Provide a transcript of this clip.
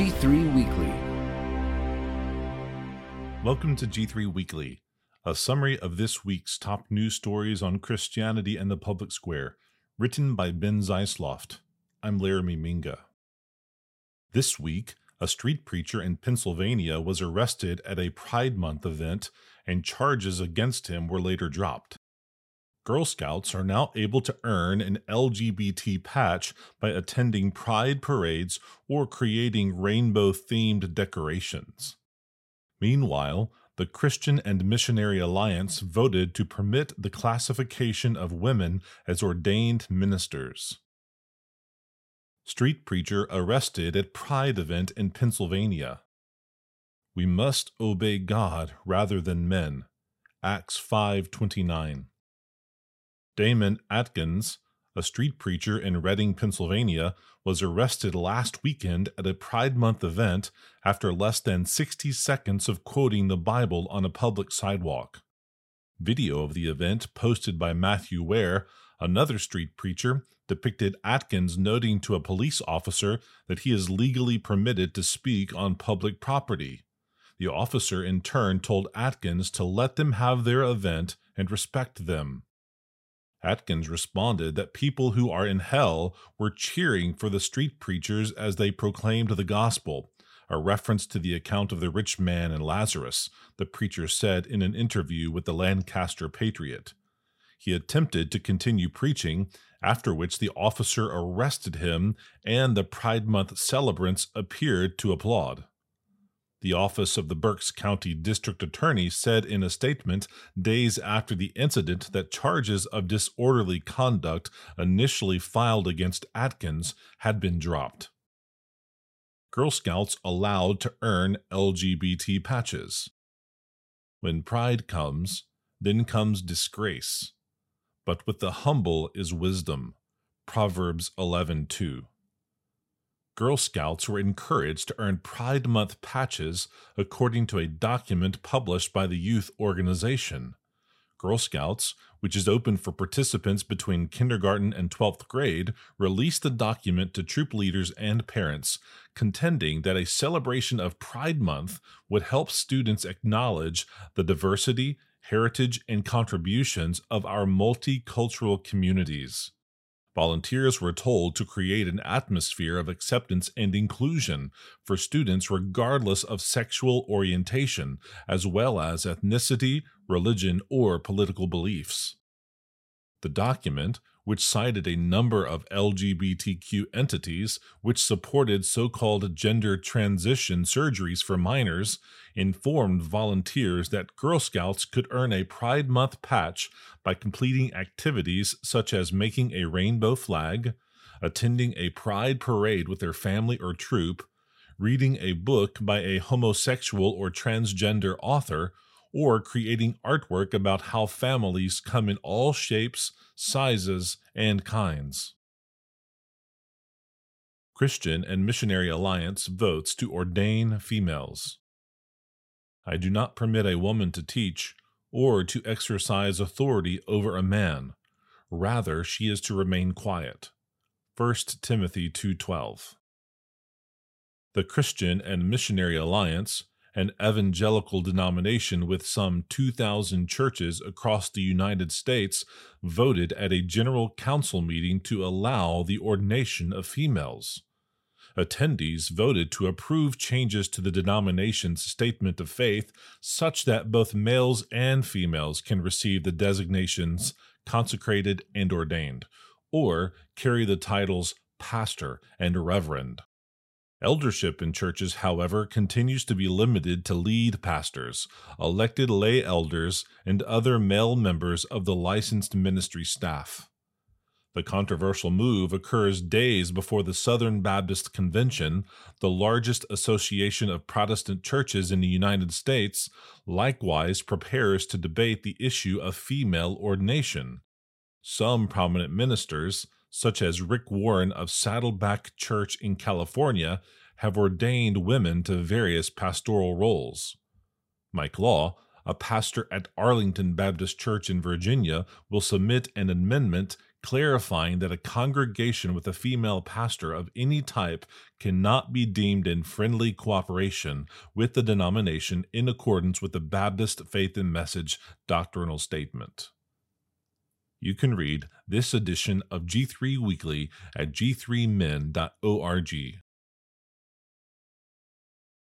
G3 Weekly. Welcome to G3 Weekly, a summary of this week's top news stories on Christianity and the public square, written by Ben Zeisloft. I'm Laramie Minga. This week, a street preacher in Pennsylvania was arrested at a Pride Month event, and charges against him were later dropped. Girl Scouts are now able to earn an LGBT patch by attending pride parades or creating rainbow themed decorations. Meanwhile, the Christian and Missionary Alliance voted to permit the classification of women as ordained ministers. Street preacher arrested at Pride event in Pennsylvania. We must obey God rather than men. Acts 5:29. Damon Atkins, a street preacher in Reading, Pennsylvania, was arrested last weekend at a Pride Month event after less than 60 seconds of quoting the Bible on a public sidewalk. Video of the event posted by Matthew Ware, another street preacher, depicted Atkins noting to a police officer that he is legally permitted to speak on public property. The officer in turn told Atkins to let them have their event and respect them. Atkins responded that people who are in hell were cheering for the street preachers as they proclaimed the gospel, a reference to the account of the rich man and Lazarus, the preacher said in an interview with the Lancaster Patriot. He attempted to continue preaching, after which the officer arrested him and the Pride Month celebrants appeared to applaud. The office of the Berks County District Attorney said in a statement days after the incident that charges of disorderly conduct initially filed against Atkins had been dropped. Girl Scouts allowed to earn LGBT patches. When pride comes, then comes disgrace. But with the humble is wisdom. Proverbs 11:2. Girl Scouts were encouraged to earn Pride Month patches according to a document published by the youth organization. Girl Scouts, which is open for participants between kindergarten and 12th grade, released the document to troop leaders and parents, contending that a celebration of Pride Month would help students acknowledge the diversity, heritage, and contributions of our multicultural communities. Volunteers were told to create an atmosphere of acceptance and inclusion for students regardless of sexual orientation, as well as ethnicity, religion, or political beliefs. The document, which cited a number of LGBTQ entities which supported so called gender transition surgeries for minors, informed volunteers that Girl Scouts could earn a Pride Month patch by completing activities such as making a rainbow flag, attending a pride parade with their family or troop, reading a book by a homosexual or transgender author, or creating artwork about how families come in all shapes, sizes, and kinds. Christian and Missionary Alliance votes to ordain females. I do not permit a woman to teach or to exercise authority over a man. Rather, she is to remain quiet. 1 Timothy 2:12. The Christian and Missionary Alliance an evangelical denomination with some 2,000 churches across the United States, voted at a general council meeting to allow the ordination of females. Attendees voted to approve changes to the denomination's statement of faith such that both males and females can receive the designations consecrated and ordained, or carry the titles pastor and reverend. Eldership in churches, however, continues to be limited to lead pastors, elected lay elders, and other male members of the licensed ministry staff. The controversial move occurs days before the Southern Baptist Convention, the largest association of Protestant churches in the United States, likewise prepares to debate the issue of female ordination. Some prominent ministers, such as Rick Warren of Saddleback Church in California, have ordained women to various pastoral roles. Mike Law, a pastor at Arlington Baptist Church in Virginia will submit an amendment clarifying that a congregation with a female pastor of any type cannot be deemed in friendly cooperation with the denomination in accordance with the Baptist Faith and Message doctrinal statement. You can read this edition of G3 Weekly at g3min.org.